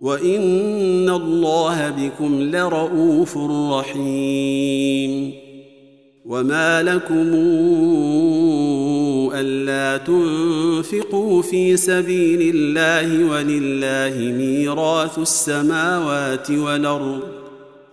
وان الله بكم لرءوف رحيم. وما لكم الا تنفقوا في سبيل الله ولله ميراث السماوات والارض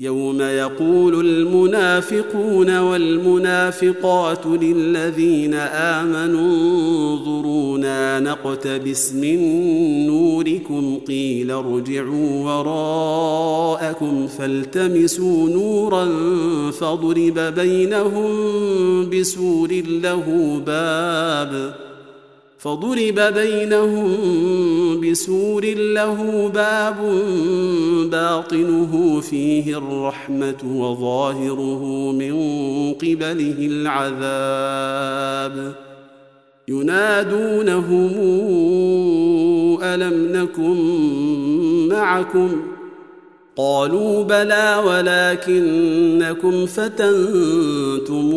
يوم يقول المنافقون والمنافقات للذين آمنوا انظرونا نقتبس من نوركم قيل ارجعوا وراءكم فالتمسوا نورا فاضرب بينهم بسور له باب فضرب بينهم بسور له باب باطنه فيه الرحمة وظاهره من قبله العذاب. ينادونهم ألم نكن معكم؟ قالوا بلى ولكنكم فتنتم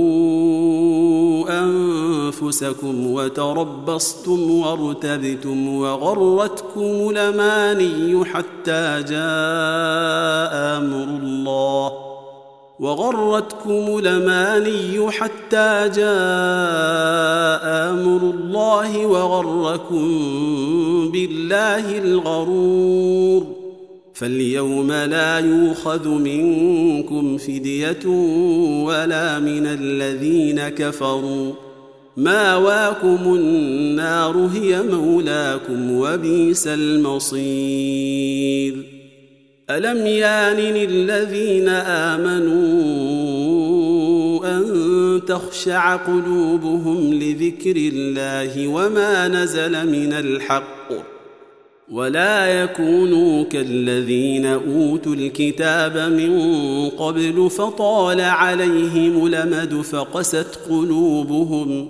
أنفسكم وتربصتم وارتبتم وغرتكم الأماني حتى جاء أمر الله. وغرتكم الأماني حتى جاء أمر الله وغركم بالله الغرور. فاليوم لا يوخذ منكم فدية ولا من الذين كفروا. ماواكم النار هي مولاكم وبئس المصير. ألم يان للذين آمنوا أن تخشع قلوبهم لذكر الله وما نزل من الحق ولا يكونوا كالذين أوتوا الكتاب من قبل فطال عليهم لمد فقست قلوبهم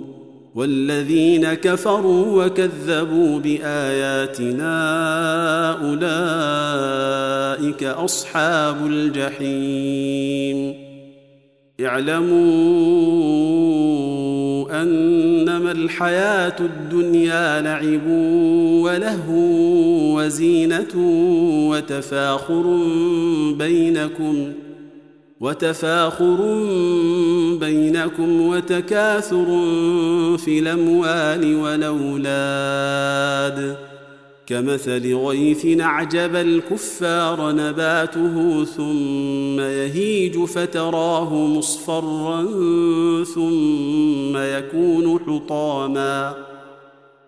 والذين كفروا وكذبوا بآياتنا أولئك أصحاب الجحيم. اعلموا أنما الحياة الدنيا لعب ولهو وزينة وتفاخر بينكم. وتفاخر بينكم وتكاثر في الأموال والأولاد. كمثل غيث أعجب الكفار نباته ثم يهيج فتراه مصفرا ثم يكون حطاما.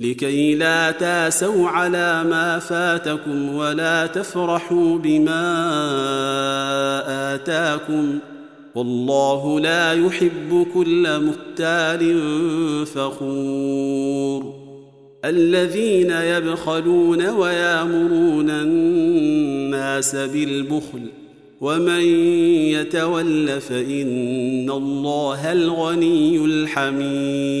لكي لا تاسوا على ما فاتكم ولا تفرحوا بما آتاكم والله لا يحب كل مختال فخور الذين يبخلون ويامرون الناس بالبخل ومن يتول فإن الله الغني الحميد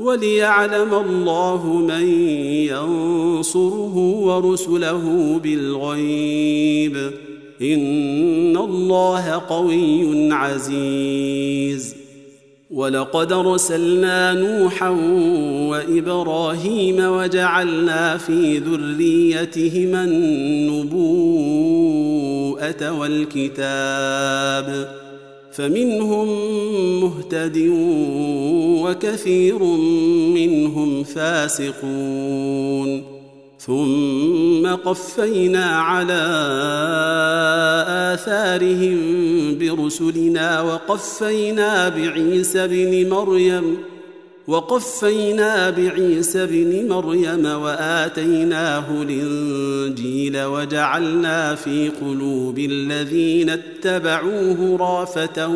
وليعلم الله من ينصره ورسله بالغيب. إن الله قوي عزيز. ولقد أرسلنا نوحا وإبراهيم وجعلنا في ذريتهما النبوءة والكتاب. فمنهم مهتد وكثير منهم فاسقون. ثم قفينا على آثارهم برسلنا وقفينا بعيسى بن مريم وقفينا بعيسى بن مريم وآتيناه الإنجيل وجعلنا في قلوب الذين اتبعوه رافة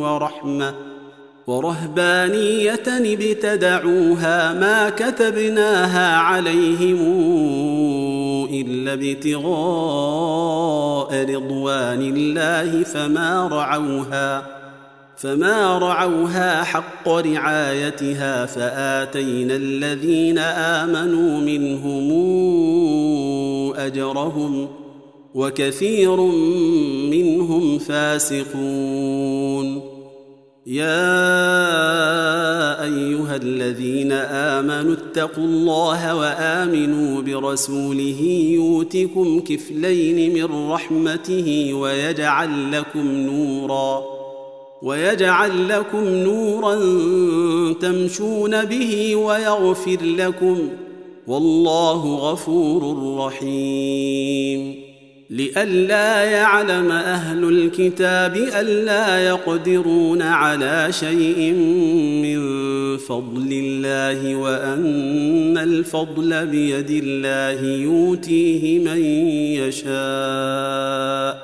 ورحمة ورهبانية ابتدعوها ما كتبناها عليهم إلا ابتغاء رضوان الله فما رعوها فما رعوها حق رعايتها فاتينا الذين امنوا منهم اجرهم وكثير منهم فاسقون يا ايها الذين امنوا اتقوا الله وامنوا برسوله يؤتكم كفلين من رحمته ويجعل لكم نورا ويجعل لكم نورا تمشون به ويغفر لكم والله غفور رحيم. لئلا يعلم أهل الكتاب الا يقدرون على شيء من فضل الله وأن الفضل بيد الله يؤتيه من يشاء.